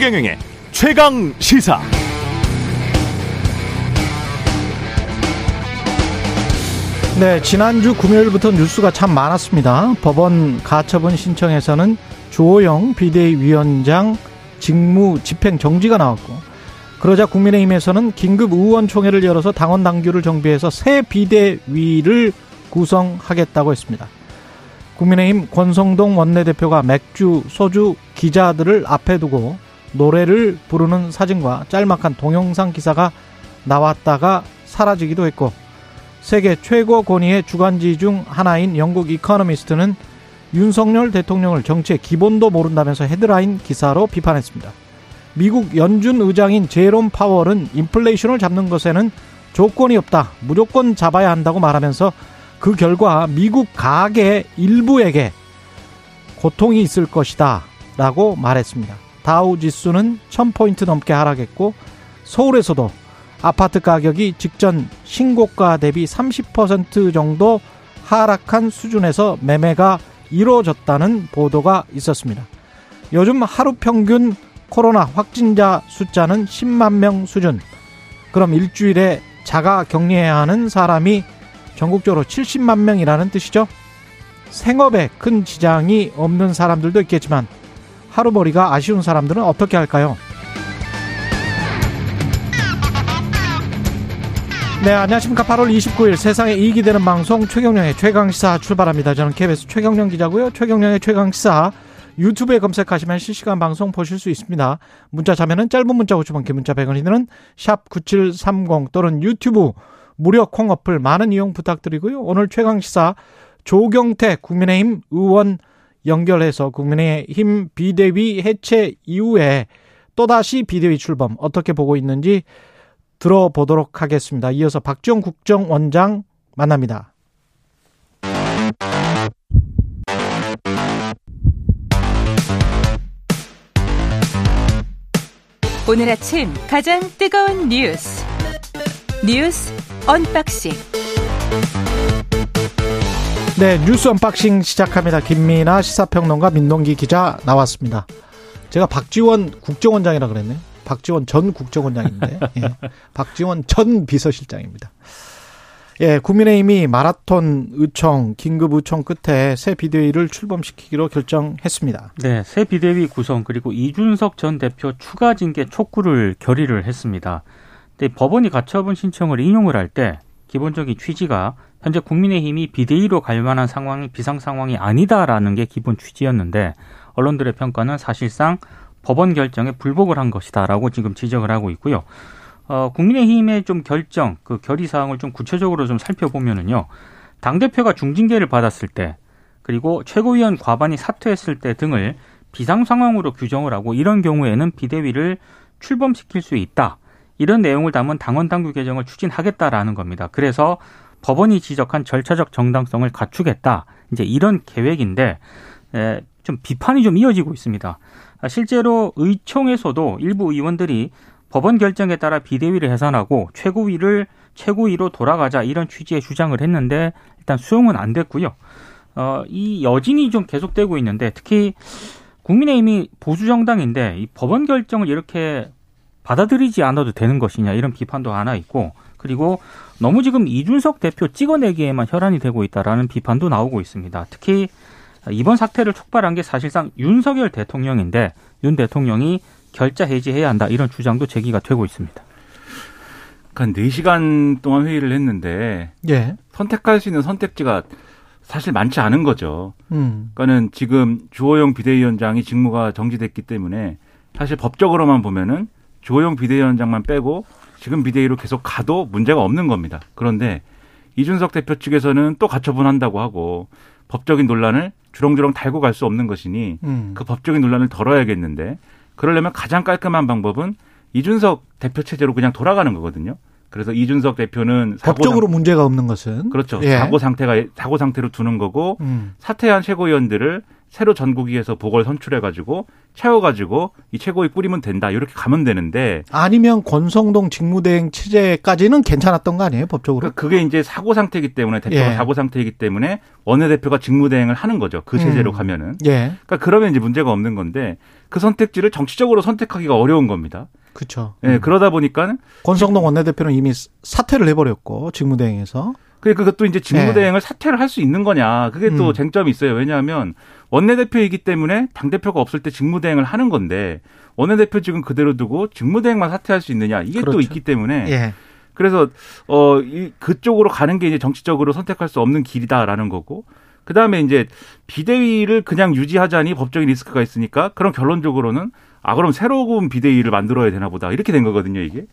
최경영의 최강 시사. 네, 지난주 금요일부터 뉴스가 참 많았습니다. 법원 가처분 신청에서는 조호영 비대위원장 직무 집행 정지가 나왔고, 그러자 국민의힘에서는 긴급 의원총회를 열어서 당원 당규를 정비해서 새 비대위를 구성하겠다고 했습니다. 국민의힘 권성동 원내대표가 맥주, 소주 기자들을 앞에 두고 노래를 부르는 사진과 짤막한 동영상 기사가 나왔다가 사라지기도 했고 세계 최고 권위의 주간지 중 하나인 영국 이코노미스트는 윤석열 대통령을 정치의 기본도 모른다면서 헤드라인 기사로 비판했습니다. 미국 연준 의장인 제롬 파월은 인플레이션을 잡는 것에는 조건이 없다. 무조건 잡아야 한다고 말하면서 그 결과 미국 가계 일부에게 고통이 있을 것이다. 라고 말했습니다. 다우 지수는 1000포인트 넘게 하락했고 서울에서도 아파트 가격이 직전 신고가 대비 30% 정도 하락한 수준에서 매매가 이루어졌다는 보도가 있었습니다. 요즘 하루 평균 코로나 확진자 숫자는 10만 명 수준. 그럼 일주일에 자가 격리해야 하는 사람이 전국적으로 70만 명이라는 뜻이죠. 생업에 큰 지장이 없는 사람들도 있겠지만 하루머리가 아쉬운 사람들은 어떻게 할까요? 네, 안녕하십니까. 8월 29일 세상에 이익이 되는 방송 최경령의 최강시사 출발합니다. 저는 KBS 최경령 기자고요. 최경령의 최강시사 유튜브에 검색하시면 실시간 방송 보실 수 있습니다. 문자 자면은 짧은 문자 50원, 긴 문자 100원이 드는 샵9730 또는 유튜브 무료 콩 어플 많은 이용 부탁드리고요. 오늘 최강시사 조경태 국민의힘 의원 연결해서 국민의힘 비대위 해체 이후에 또다시 비대위 출범 어떻게 보고 있는지 들어보도록 하겠습니다. 이어서 박지원 국정원장 만납니다. 오늘 아침 가장 뜨거운 뉴스 뉴스 언박싱 네, 뉴스 언박싱 시작합니다. 김민하 시사평론가 민동기 기자 나왔습니다. 제가 박지원 국정원장이라 그랬네요. 박지원 전 국정원장인데 예. 박지원 전 비서실장입니다. 예, 국민의힘이 마라톤 의총 긴급 의총 끝에 새 비대위를 출범시키기로 결정했습니다. 네, 새 비대위 구성 그리고 이준석 전 대표 추가 징계 촉구를 결의를 했습니다. 근데 법원이 가처분 신청을 인용을 할 때 기본적인 취지가 현재 국민의힘이 비대위로 갈 만한 상황이 비상 상황이 아니다라는 게 기본 취지였는데 언론들의 평가는 사실상 법원 결정에 불복을 한 것이다라고 지금 지적을 하고 있고요. 어, 국민의힘의 좀 결정, 그 결의 사항을 좀 구체적으로 좀 살펴보면은요. 당 대표가 중징계를 받았을 때, 그리고 최고위원 과반이 사퇴했을 때 등을 비상 상황으로 규정을 하고 이런 경우에는 비대위를 출범시킬 수 있다. 이런 내용을 담은 당원 당규 개정을 추진하겠다라는 겁니다. 그래서 법원이 지적한 절차적 정당성을 갖추겠다. 이제 이런 계획인데 에, 좀 비판이 좀 이어지고 있습니다. 아, 실제로 의총에서도 일부 의원들이 법원 결정에 따라 비대위를 해산하고 최고위를 최고위로 돌아가자 이런 취지의 주장을 했는데 일단 수용은 안 됐고요. 어, 이 여진이 좀 계속되고 있는데 특히 국민의힘이 보수 정당인데 이 법원 결정을 이렇게 받아들이지 않아도 되는 것이냐 이런 비판도 하나 있고 그리고 너무 지금 이준석 대표 찍어내기에만 혈안이 되고 있다라는 비판도 나오고 있습니다. 특히 이번 사태를 촉발한 게 사실상 윤석열 대통령인데 윤 대통령이 결자 해지해야 한다 이런 주장도 제기가 되고 있습니다. 한 4시간 동안 회의를 했는데 예. 선택할 수 있는 선택지가 사실 많지 않은 거죠. 음. 그러니까는 지금 주호영 비대위원장이 직무가 정지됐기 때문에 사실 법적으로만 보면은 주호영 비대위원장만 빼고 지금 비대위로 계속 가도 문제가 없는 겁니다. 그런데 이준석 대표 측에서는 또 가처분한다고 하고 법적인 논란을 주렁주렁 달고 갈 수 없는 것이니 음. 그 법적인 논란을 덜어야겠는데 그러려면 가장 깔끔한 방법은 이준석 대표 체제로 그냥 돌아가는 거거든요. 그래서 이준석 대표는 법적으로 상... 문제가 없는 것은 그렇죠. 예. 사고 상태가 사고 상태로 두는 거고 음. 사퇴한 최고위원들을 새로 전국위에서 보궐 선출해가지고 채워가지고 이 최고위 꾸리면 된다 이렇게 가면 되는데 아니면 권성동 직무대행 체제까지는 괜찮았던 거 아니에요 법적으로? 그러니까 그게 이제 사고 상태이기 때문에 대표가 예. 사고 상태이기 때문에 원내대표가 직무대행을 하는 거죠 그 체제로 음. 가면은. 예. 그러니까 그러면 이제 문제가 없는 건데 그 선택지를 정치적으로 선택하기가 어려운 겁니다. 그렇죠. 예, 음. 그러다 보니까 권성동 원내대표는 이미 사퇴를 해버렸고 직무대행에서. 그 그것도 이제 직무대행을 네. 사퇴를 할 수 있는 거냐. 그게 또 음. 쟁점이 있어요. 왜냐하면 원내대표이기 때문에 당대표가 없을 때 직무대행을 하는 건데 원내대표 지금 그대로 두고 직무대행만 사퇴할 수 있느냐. 이게 그렇죠. 또 있기 때문에 예. 그래서 어, 이, 그쪽으로 가는 게 이제 정치적으로 선택할 수 없는 길이다라는 거고 그 다음에 이제 비대위를 그냥 유지하자니 법적인 리스크가 있으니까 그럼 결론적으로는 아, 그럼 새로운 비대위를 만들어야 되나 보다. 이렇게 된 거거든요, 이게.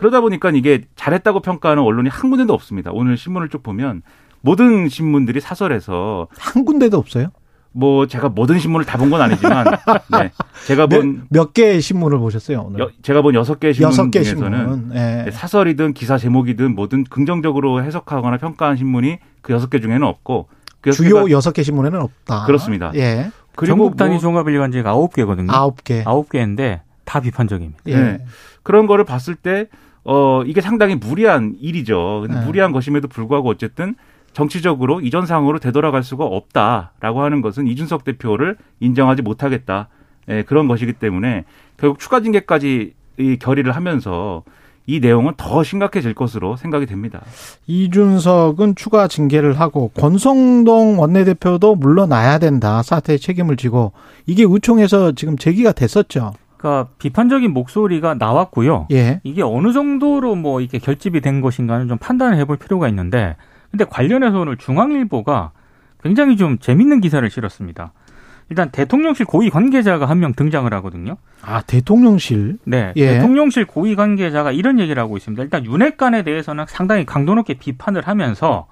그러다 보니까 이게 잘했다고 평가하는 언론이 한 군데도 없습니다. 오늘 신문을 쭉 보면 모든 신문들이 사설에서 한 군데도 없어요? 뭐 제가 모든 신문을 다 본 건 아니지만 네. 제가 본 몇 개의 신문을 보셨어요 오늘? 여, 제가 본 여섯 개의 신문 6개 중에서는 신문. 네. 사설이든 기사 제목이든 뭐든 긍정적으로 해석하거나 평가한 신문이 그 여섯 개 중에는 없고 그 주요 여섯 개 신문에는 없다. 그렇습니다. 예. 전국 단위 뭐, 종합일간지가 아홉 개거든요. 아홉 개. 아홉 개인데 다 비판적입니다. 예. 네. 그런 거를 봤을 때 어, 이게 상당히 무리한 일이죠. 근데 네. 무리한 것임에도 불구하고 어쨌든 정치적으로 이전 상황으로 되돌아갈 수가 없다라고 하는 것은 이준석 대표를 인정하지 못하겠다. 예, 그런 것이기 때문에 결국 추가 징계까지 이 결의를 하면서 이 내용은 더 심각해질 것으로 생각이 됩니다. 이준석은 추가 징계를 하고 권성동 원내대표도 물러나야 된다. 사태의 책임을 지고 이게 의총에서 지금 제기가 됐었죠. 그러니까 비판적인 목소리가 나왔고요. 예. 이게 어느 정도로 뭐 이게 결집이 된 것인가는 좀 판단을 해볼 필요가 있는데, 근데 관련해서 오늘 중앙일보가 굉장히 좀 재밌는 기사를 실었습니다. 일단 대통령실 고위 관계자가 한 명 등장을 하거든요. 아 대통령실? 네, 예. 대통령실 고위 관계자가 이런 얘기를 하고 있습니다. 일단 윤핵관에 대해서는 상당히 강도 높게 비판을 하면서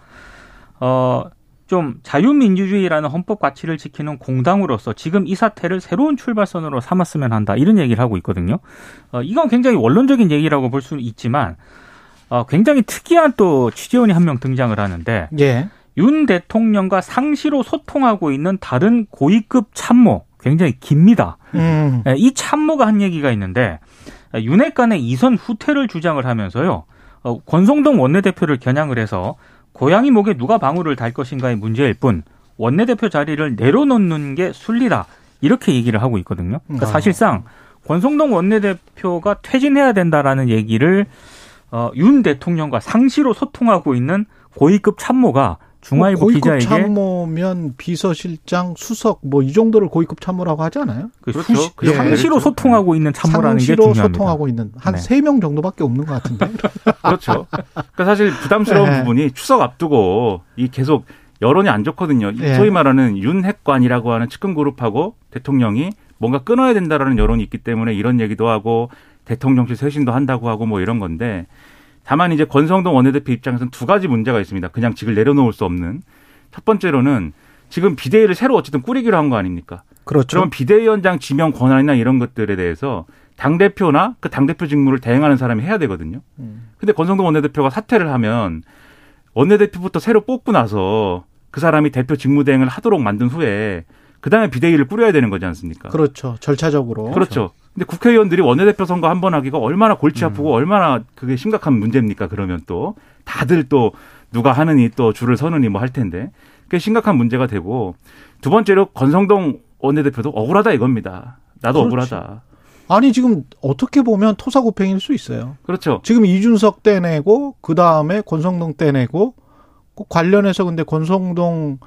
어 좀 자유민주주의라는 헌법 가치를 지키는 공당으로서 지금 이 사태를 새로운 출발선으로 삼았으면 한다 이런 얘기를 하고 있거든요. 어, 이건 굉장히 원론적인 얘기라고 볼 수는 있지만 어, 굉장히 특이한 또 취재원이 한 명 등장을 하는데 예. 윤 대통령과 상시로 소통하고 있는 다른 고위급 참모 굉장히 깁니다. 음. 예, 이 참모가 한 얘기가 있는데 윤핵관의 이선 후퇴를 주장을 하면서요. 어, 권성동 원내대표를 겨냥을 해서 고양이 목에 누가 방울을 달 것인가의 문제일 뿐 원내대표 자리를 내려놓는 게 순리다. 이렇게 얘기를 하고 있거든요. 그러니까 아. 사실상 권성동 원내대표가 퇴진해야 된다라는 얘기를 어, 윤 대통령과 상시로 소통하고 있는 고위급 참모가 중앙일보 뭐 기자에게 참모면 비서실장, 수석 뭐 이 정도를 고위급 참모라고 하지 않아요? 그 그렇죠. 수시, 그 상시로 그렇죠. 소통하고 있는 참모라는 게 중요합니다. 소통하고 있는 한 세명 네. 정도밖에 없는 것 같은데. 그렇죠. 그러니까 사실 부담스러운 네. 부분이 추석 앞두고 이 계속 여론이 안 좋거든요. 네. 소위 말하는 윤핵관이라고 하는 측근 그룹하고 대통령이 뭔가 끊어야 된다라는 여론이 있기 때문에 이런 얘기도 하고 대통령실 쇄신도 한다고 하고 뭐 이런 건데 다만 이제 권성동 원내대표 입장에서는 두 가지 문제가 있습니다. 그냥 직을 내려놓을 수 없는. 첫 번째로는 지금 비대위를 새로 어쨌든 꾸리기로 한 거 아닙니까? 그렇죠. 그럼 비대위원장 지명 권한이나 이런 것들에 대해서 당 대표나 그 당 대표 직무를 대행하는 사람이 해야 되거든요. 음. 근데 권성동 원내대표가 사퇴를 하면 원내대표부터 새로 뽑고 나서 그 사람이 대표 직무 대행을 하도록 만든 후에 그 다음에 비대위를 꾸려야 되는 거지 않습니까? 그렇죠. 절차적으로. 그렇죠. 근데 국회의원들이 원내대표 선거 한 번 하기가 얼마나 골치 아프고 음. 얼마나 그게 심각한 문제입니까? 그러면 또 다들 또 누가 하느니 또 줄을 서느니 뭐 할 텐데 그게 심각한 문제가 되고 두 번째로 권성동 원내대표도 억울하다 이겁니다. 나도 그렇지. 억울하다. 아니 지금 어떻게 보면 토사구팽일 수 있어요. 그렇죠. 지금 이준석 떼내고 그 다음에 권성동 떼내고 관련해서 근데 권성동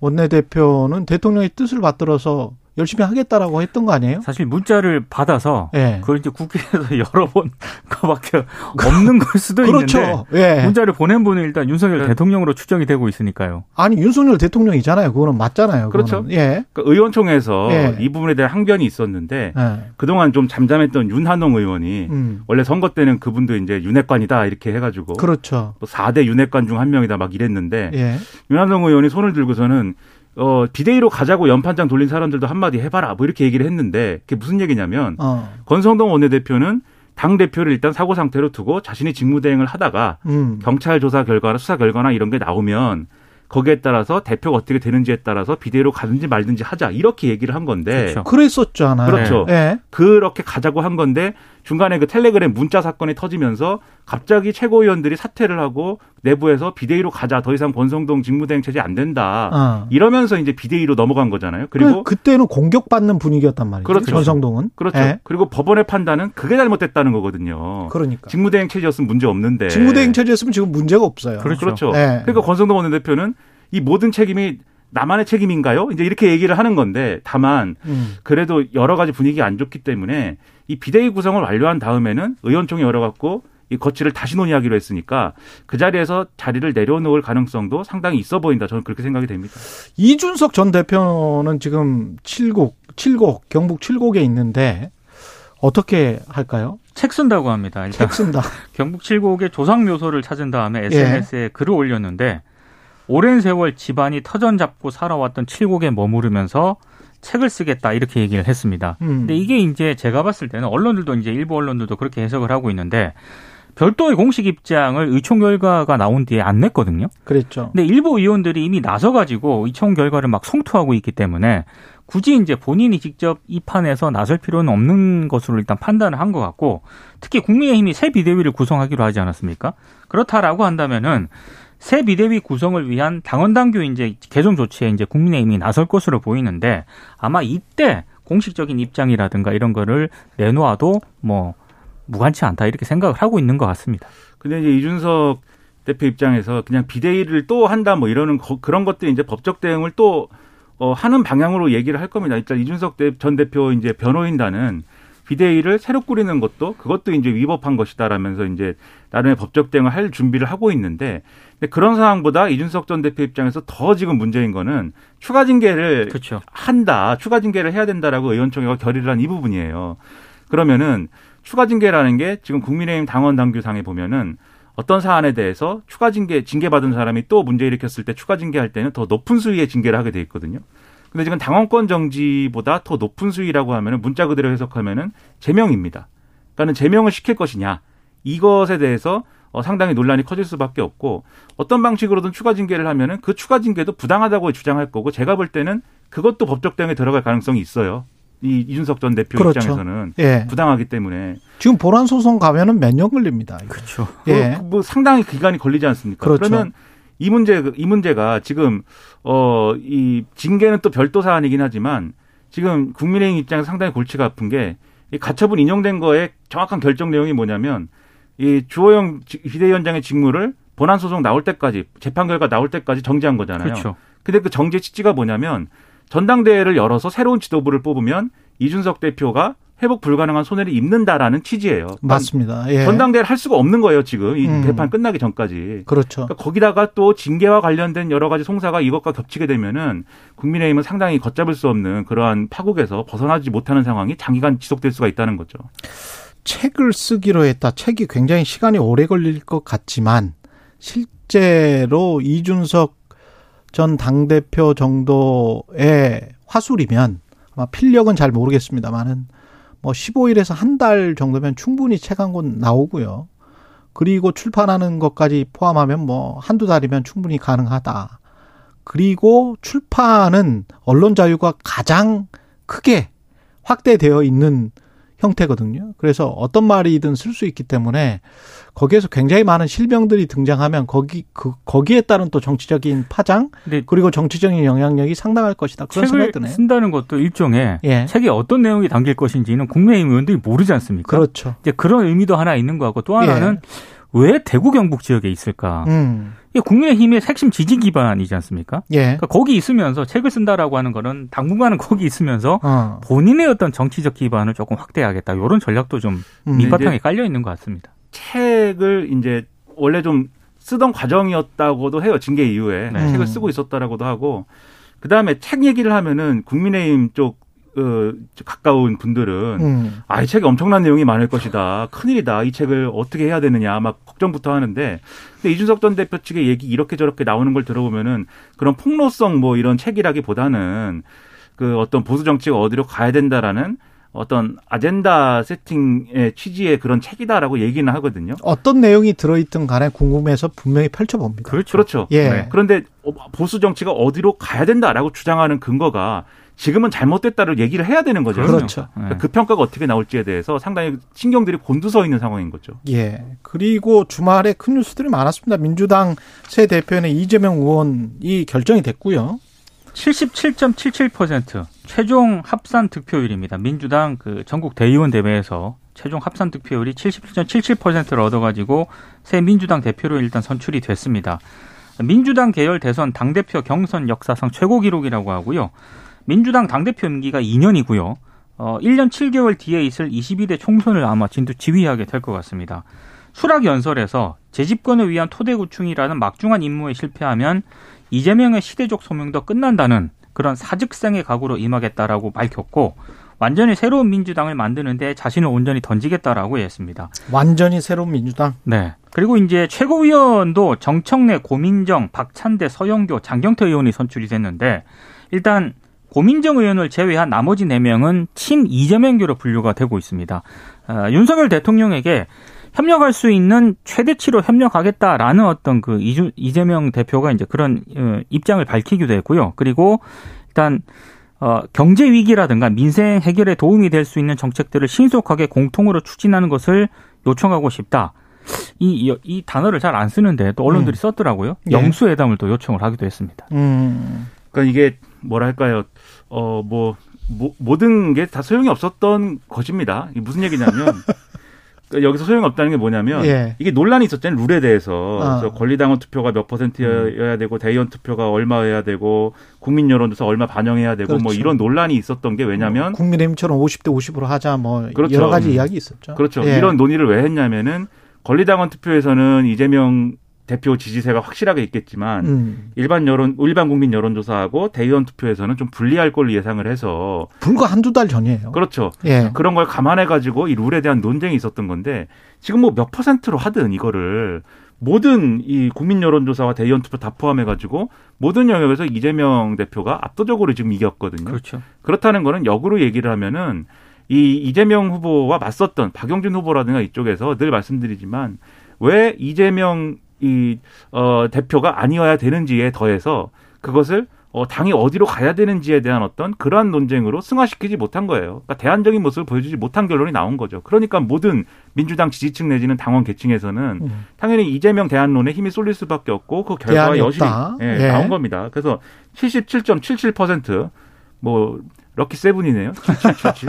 원내대표는 대통령의 뜻을 받들어서 열심히 하겠다라고 했던 거 아니에요? 사실 문자를 받아서 네. 그걸 이제 국회에서 여러 번 거밖에 없는 걸 수도 그렇죠. 있는데 네. 문자를 보낸 분은 일단 윤석열 네. 대통령으로 추정이 되고 있으니까요. 아니 윤석열 대통령이잖아요. 그거는 맞잖아요. 그렇죠. 예. 그러니까 의원총회에서 예. 이 부분에 대한 항변이 있었는데 예. 그동안 좀 잠잠했던 윤한홍 의원이 음. 원래 선거 때는 그분도 이제 윤핵관이다 이렇게 해가지고 그렇죠. 또 4대 윤핵관 중 한 명이다 막 이랬는데 예. 윤한홍 의원이 손을 들고서는 어, 비대위로 가자고 연판장 돌린 사람들도 한마디 해봐라. 뭐 이렇게 얘기를 했는데 그게 무슨 얘기냐면 어. 권성동 원내대표는 당 대표를 일단 사고 상태로 두고 자신이 직무대행을 하다가 음. 경찰 조사 결과나 수사 결과나 이런 게 나오면 거기에 따라서 대표가 어떻게 되는지에 따라서 비대위로 가든지 말든지 하자 이렇게 얘기를 한 건데 그렇죠. 그랬었잖아요. 그렇죠. 네. 그렇게 가자고 한 건데 중간에 그 텔레그램 문자 사건이 터지면서 갑자기 최고위원들이 사퇴를 하고 내부에서 비대위로 가자 더 이상 권성동 직무대행 체제 안 된다 어. 이러면서 이제 비대위로 넘어간 거잖아요. 그리고 그때는 공격받는 분위기였단 말이죠. 그렇죠. 권성동은 그렇죠. 네. 그리고 법원의 판단은 그게 잘못됐다는 거거든요. 그러니까 직무대행 체제였으면 문제 없는데 직무대행 체제였으면 지금 문제가 없어요. 그렇죠. 그렇죠. 네. 그러니까 권성동 원내대표는 이 모든 책임이 나만의 책임인가요? 이제 이렇게 얘기를 하는 건데 다만 음. 그래도 여러 가지 분위기 안 좋기 때문에 이 비대위 구성을 완료한 다음에는 의원총회 열어갖고 이 거치를 다시 논의하기로 했으니까 그 자리에서 자리를 내려놓을 가능성도 상당히 있어 보인다. 저는 그렇게 생각이 됩니다. 이준석 전 대표는 지금 칠곡, 칠곡, 경북 칠곡에 있는데 어떻게 할까요? 책 쓴다고 합니다. 일단 책 쓴다. 경북 칠곡의 조상 묘소를 찾은 다음에 SNS에 예. 글을 올렸는데 오랜 세월 집안이 터전 잡고 살아왔던 칠곡에 머무르면서 책을 쓰겠다 이렇게 얘기를 했습니다. 음. 근데 이게 이제 제가 봤을 때는 언론들도 이제 일부 언론들도 그렇게 해석을 하고 있는데 별도의 공식 입장을 의총 결과가 나온 뒤에 안 냈거든요. 그랬죠. 근데 일부 의원들이 이미 나서 가지고 의총 결과를 막 송투하고 있기 때문에 굳이 이제 본인이 직접 이 판에서 나설 필요는 없는 것으로 일단 판단을 한 것 같고 특히 국민의힘이 새 비대위를 구성하기로 하지 않았습니까? 그렇다라고 한다면은 새 비대위 구성을 위한 당원 당규 이제 개정 조치에 이제 국민의힘이 나설 것으로 보이는데 아마 이때 공식적인 입장이라든가 이런 거를 내놓아도 뭐 무관치 않다 이렇게 생각을 하고 있는 것 같습니다. 근데 이제 이준석 대표 입장에서 그냥 비대위를 또 한다 뭐 이러는 거, 그런 것들이 이제 법적 대응을 또 어, 하는 방향으로 얘기를 할 겁니다. 일단 이준석 전 대표 이제 변호인단은 비대위를 새로 꾸리는 것도 그것도 이제 위법한 것이다라면서 이제 나름의 법적 대응을 할 준비를 하고 있는데 근데 그런 상황보다 이준석 전 대표 입장에서 더 지금 문제인 거는 추가 징계를 그렇죠. 한다, 추가 징계를 해야 된다라고 의원총회가 결의를 한 이 부분이에요. 그러면은 추가 징계라는 게 지금 국민의힘 당원 당규상에 보면은 어떤 사안에 대해서 추가 징계 징계 받은 사람이 또 문제 일으켰을 때 추가 징계할 때는 더 높은 수위의 징계를 하게 돼 있거든요. 근데 지금 당원권 정지보다 더 높은 수위라고 하면은 문자 그대로 해석하면은 제명입니다. 그러니까는 제명을 시킬 것이냐 이것에 대해서 어, 상당히 논란이 커질 수밖에 없고 어떤 방식으로든 추가 징계를 하면은 그 추가 징계도 부당하다고 주장할 거고 제가 볼 때는 그것도 법적 대응에 들어갈 가능성이 있어요. 이 이준석 전 대표 그렇죠. 입장에서는 예. 부당하기 때문에 지금 보란 소송 가면은 몇 년 걸립니다. 그렇죠. 예. 뭐, 뭐 상당히 기간이 걸리지 않습니까? 그렇죠. 그러면 이 문제 이 문제가 지금 어 이 징계는 또 별도 사안이긴 하지만 지금 국민의힘 입장에서 상당히 골치가 아픈 게 이 가처분 인용된 거에 정확한 결정 내용이 뭐냐면 이 주호영 비대위원장의 직무를 본안 소송 나올 때까지 재판 결과 나올 때까지 정지한 거잖아요. 그렇죠. 근데 그 정지 취지가 뭐냐면 전당대회를 열어서 새로운 지도부를 뽑으면 이준석 대표가 회복 불가능한 손해를 입는다라는 취지예요. 맞습니다. 예. 전당대회를 할 수가 없는 거예요, 지금. 이 음. 개판 끝나기 전까지. 그렇죠. 그러니까 거기다가 또 징계와 관련된 여러 가지 송사가 이것과 겹치게 되면은 국민의힘은 상당히 걷잡을 수 없는 그러한 파국에서 벗어나지 못하는 상황이 장기간 지속될 수가 있다는 거죠. 책을 쓰기로 했다. 책이 굉장히 시간이 오래 걸릴 것 같지만 실제로 이준석 전 당대표 정도의 화술이면 아마 필력은 잘 모르겠습니다만은 뭐 15일에서 한 달 정도면 충분히 책 한 권 나오고요. 그리고 출판하는 것까지 포함하면 뭐 한두 달이면 충분히 가능하다. 그리고 출판은 언론 자유가 가장 크게 확대되어 있는 형태거든요. 그래서 어떤 말이든 쓸 수 있기 때문에 거기에서 굉장히 많은 실명들이 등장하면 거기 그 거기에 따른 또 정치적인 파장 그리고 정치적인 영향력이 상당할 것이다. 그런 드네요. 쓴다는 것도 일종의 예. 책에 어떤 내용이 담길 것인지는 국민의힘 의원들이 모르지 않습니까? 그렇죠. 이제 그런 의미도 하나 있는 것 같고 또 하나는 예. 왜 대구 경북 지역에 있을까? 음. 이게 국민의힘의 핵심 지지 기반이지 않습니까? 예. 그러니까 거기 있으면서 책을 쓴다라고 하는 거는 당분간은 거기 있으면서 어. 본인의 어떤 정치적 기반을 조금 확대하겠다. 이런 전략도 좀 음. 밑바탕에 깔려 있는 것 같습니다. 책을 이제 원래 좀 쓰던 과정이었다고도 해요. 징계 이후에 네. 책을 쓰고 있었다라고도 하고 그 다음에 책 얘기를 하면은 국민의힘 쪽 어, 가까운 분들은 음. 아, 이 책에 엄청난 내용이 많을 것이다. 큰일이다. 이 책을 어떻게 해야 되느냐. 막 걱정부터 하는데 근데 이준석 전 대표 측의 얘기 이렇게 저렇게 나오는 걸 들어보면은 그런 폭로성 뭐 이런 책이라기보다는 그 어떤 보수 정치가 어디로 가야 된다라는 어떤 아젠다 세팅의 취지의 그런 책이다라고 얘기는 하거든요. 어떤 내용이 들어있든 간에 궁금해서 분명히 펼쳐봅니다. 그렇죠. 그렇죠. 예. 네. 그런데 보수 정치가 어디로 가야 된다라고 주장하는 근거가 지금은 잘못됐다를 얘기를 해야 되는 거죠. 그렇죠. 그러니까 그 평가가 어떻게 나올지에 대해서 상당히 신경들이 곤두서 있는 상황인 거죠. 예. 그리고 주말에 큰 뉴스들이 많았습니다. 민주당 새 대표는 이재명 의원이 결정이 됐고요. 77.77% 최종 합산 득표율입니다. 민주당 그 전국 대의원 대회에서 최종 합산 득표율이 77.77%를 얻어가지고 새 민주당 대표로 일단 선출이 됐습니다. 민주당 계열 대선 당대표 경선 역사상 최고 기록이라고 하고요. 민주당 당대표 임기가 2년이고요. 어, 1년 7개월 뒤에 있을 22대 총선을 아마 진두 지휘하게 될 것 같습니다. 수락 연설에서 재집권을 위한 토대 구충이라는 막중한 임무에 실패하면 이재명의 시대적 소명도 끝난다는 그런 사직생의 각오로 임하겠다라고 밝혔고 완전히 새로운 민주당을 만드는데 자신을 온전히 던지겠다라고 했습니다. 완전히 새로운 민주당? 네. 그리고 이제 최고위원도 정청래, 고민정, 박찬대, 서영교, 장경태 의원이 선출이 됐는데 일단 고민정 의원을 제외한 나머지 4명은 친 이재명교로 분류가 되고 있습니다. 어, 윤석열 대통령에게 협력할 수 있는 최대치로 협력하겠다라는 어떤 그 이주, 이재명 대표가 이제 그런 어, 입장을 밝히기도 했고요. 그리고 일단 어, 경제 위기라든가 민생 해결에 도움이 될 수 있는 정책들을 신속하게 공통으로 추진하는 것을 요청하고 싶다. 이, 이 단어를 잘 안 쓰는데 또 언론들이 음. 썼더라고요. 네. 영수회담을 또 요청을 하기도 했습니다. 음. 그러니까 이게 뭐랄까요. 어, 뭐, 뭐 모든 게 다 소용이 없었던 것입니다. 이게 무슨 얘기냐면 그러니까 여기서 소용이 없다는 게 뭐냐면 예. 이게 논란이 있었잖아요 룰에 대해서 어. 그래서 권리당원 투표가 몇 퍼센트여야 되고 대의원 투표가 얼마여야 되고 국민 여론조사 얼마 반영해야 되고 뭐 그렇죠. 뭐 이런 논란이 있었던 게 왜냐면 국민의힘처럼 50대 50으로 하자 뭐 그렇죠. 여러 가지 이야기 있었죠. 그렇죠. 예. 이런 논의를 왜 했냐면은 권리당원 투표에서는 이재명 대표 지지세가 확실하게 있겠지만 음. 일반 여론 일반 국민 여론조사하고 대의원 투표에서는 좀 불리할 걸로 예상을 해서 불과 한두 달 전이에요. 그렇죠. 예. 그런 걸 감안해 가지고 이 룰에 대한 논쟁이 있었던 건데 지금 뭐 몇 퍼센트로 하든 이거를 모든 이 국민 여론조사와 대의원 투표 다 포함해 가지고 모든 영역에서 이재명 대표가 압도적으로 지금 이겼거든요. 그렇죠. 그렇다는 거는 역으로 얘기를 하면은 이 이재명 후보와 맞섰던 박영준 후보라든가 이쪽에서 늘 말씀드리지만 왜 이재명 이 어, 대표가 아니어야 되는지에 더해서 그것을 어, 당이 어디로 가야 되는지에 대한 어떤 그러한 논쟁으로 승화시키지 못한 거예요. 그러니까 대안적인 모습을 보여주지 못한 결론이 나온 거죠. 그러니까 모든 민주당 지지층 내지는 당원 계층에서는 음. 당연히 이재명 대안론에 힘이 쏠릴 수밖에 없고 그 결과가 여실히 예, 예. 나온 겁니다. 그래서 77.77%뭐 럭키 세븐이네요. 7777.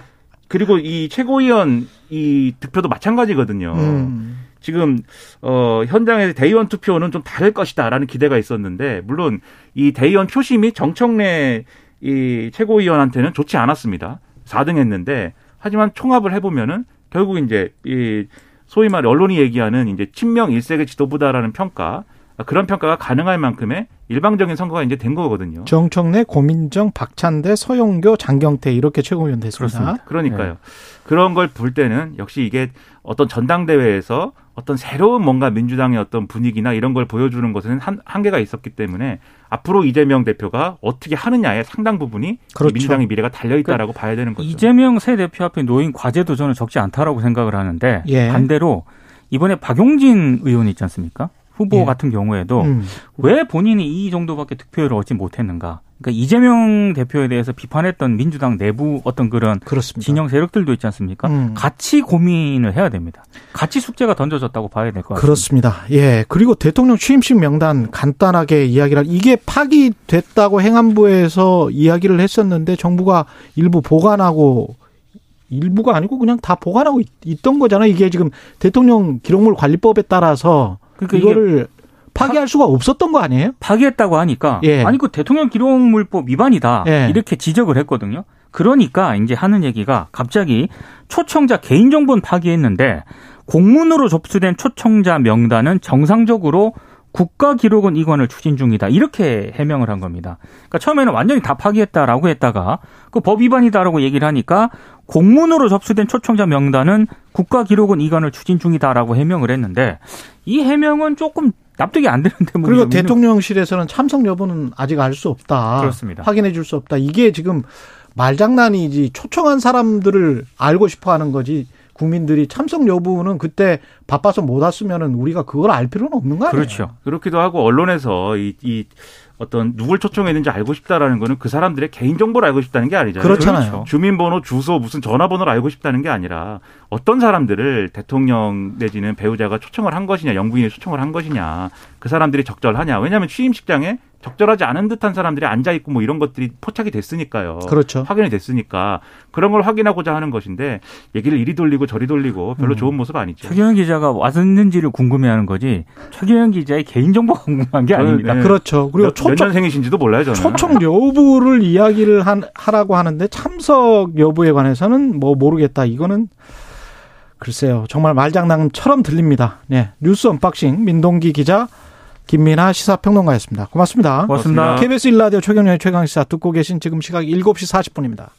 그리고 이 최고위원 이 득표도 마찬가지거든요. 음. 지금 어 현장에서 대의원 투표는 좀 다를 것이다라는 기대가 있었는데 물론 이 대의원 표심이 정청래 이 최고위원한테는 좋지 않았습니다. 4등 했는데 하지만 총합을 해 보면은 결국 이제 이 소위 말 언론이 얘기하는 이제 친명 일색의 지도부다라는 평가 그런 평가가 가능할 만큼의 일방적인 선거가 이제 된 거거든요. 정청래, 고민정, 박찬대, 서영교, 장경태 이렇게 최고위원 됐습니다. 그렇습니다. 그러니까요. 네. 그런 걸 볼 때는 역시 이게 어떤 전당대회에서 어떤 새로운 뭔가 민주당의 어떤 분위기나 이런 걸 보여주는 것에는 한, 한계가 있었기 때문에 앞으로 이재명 대표가 어떻게 하느냐에 상당 부분이 그렇죠. 민주당의 미래가 달려 있다라고 그러니까 봐야 되는 거죠. 이재명 새 대표 앞에 놓인 과제도 저는 적지 않다라고 생각을 하는데 예. 반대로 이번에 박용진 의원 있지 않습니까? 후보 예. 같은 경우에도 음. 왜 본인이 이 정도밖에 득표율을 얻지 못했는가? 그러니까 이재명 대표에 대해서 비판했던 민주당 내부 어떤 그런 그렇습니다. 진영 세력들도 있지 않습니까? 음. 같이 고민을 해야 됩니다. 같이 숙제가 던져졌다고 봐야 될 것 같습니다. 그렇습니다. 예. 그리고 대통령 취임식 명단 간단하게 이야기를 이게 파기됐다고 행안부에서 이야기를 했었는데 정부가 일부 보관하고 일부가 아니고 그냥 다 보관하고 있, 던 거잖아요. 이게 지금 대통령 기록물 관리법에 따라서 그러니까 이거를 파기할 수가 없었던 거 아니에요? 파기했다고 하니까 예. 아니 그 대통령 기록물법 위반이다 예. 이렇게 지적을 했거든요. 그러니까 이제 하는 얘기가 갑자기 초청자 개인정보는 파기했는데 공문으로 접수된 초청자 명단은 정상적으로 국가 기록원 이관을 추진 중이다. 이렇게 해명을 한 겁니다. 그러니까 처음에는 완전히 다 파기했다라고 했다가 그 법 위반이다라고 얘기를 하니까 공문으로 접수된 초청자 명단은 국가 기록원 이관을 추진 중이다라고 해명을 했는데 이 해명은 조금 납득이 안 되는데 뭐 그리고 대통령실에서는 참석 여부는 아직 알 수 없다. 그렇습니다. 확인해 줄 수 없다. 이게 지금 말장난이지 초청한 사람들을 알고 싶어 하는 거지 국민들이 참석 여부는 그때 바빠서 못 왔으면은 우리가 그걸 알 필요는 없는 거 아니에요? 그렇죠. 그렇기도 하고 언론에서 이, 이 어떤 누굴 초청했는지 알고 싶다라는 거는 그 사람들의 개인 정보를 알고 싶다는 게 아니잖아요. 그렇잖아요. 그렇죠. 주민번호, 주소, 무슨 전화번호를 알고 싶다는 게 아니라 어떤 사람들을 대통령 내지는 배우자가 초청을 한 것이냐, 영부인이 초청을 한 것이냐, 그 사람들이 적절하냐. 왜냐하면 취임식장에 적절하지 않은 듯한 사람들이 앉아 있고 뭐 이런 것들이 포착이 됐으니까요. 그렇죠. 확인이 됐으니까 그런 걸 확인하고자 하는 것인데 얘기를 이리 돌리고 저리 돌리고 별로 음. 좋은 모습 아니죠. 최경영 기자가 왔는지를 궁금해하는 거지 최경영 기자의 개인 정보가 궁금한 게 아닙니다. 네. 그렇죠. 그리고 몇, 초청, 몇 년생이신지도 몰라요. 저는. 초청 여부를 이야기를 한, 하라고 하는데 참석 여부에 관해서는 뭐 모르겠다. 이거는 글쎄요. 정말 말장난처럼 들립니다. 네. 뉴스 언박싱 민동기 기자 김민하 시사평론가였습니다. 고맙습니다. 고맙습니다. KBS 1라디오 최경영의 최강시사 듣고 계신 지금 시각 7시 40분입니다.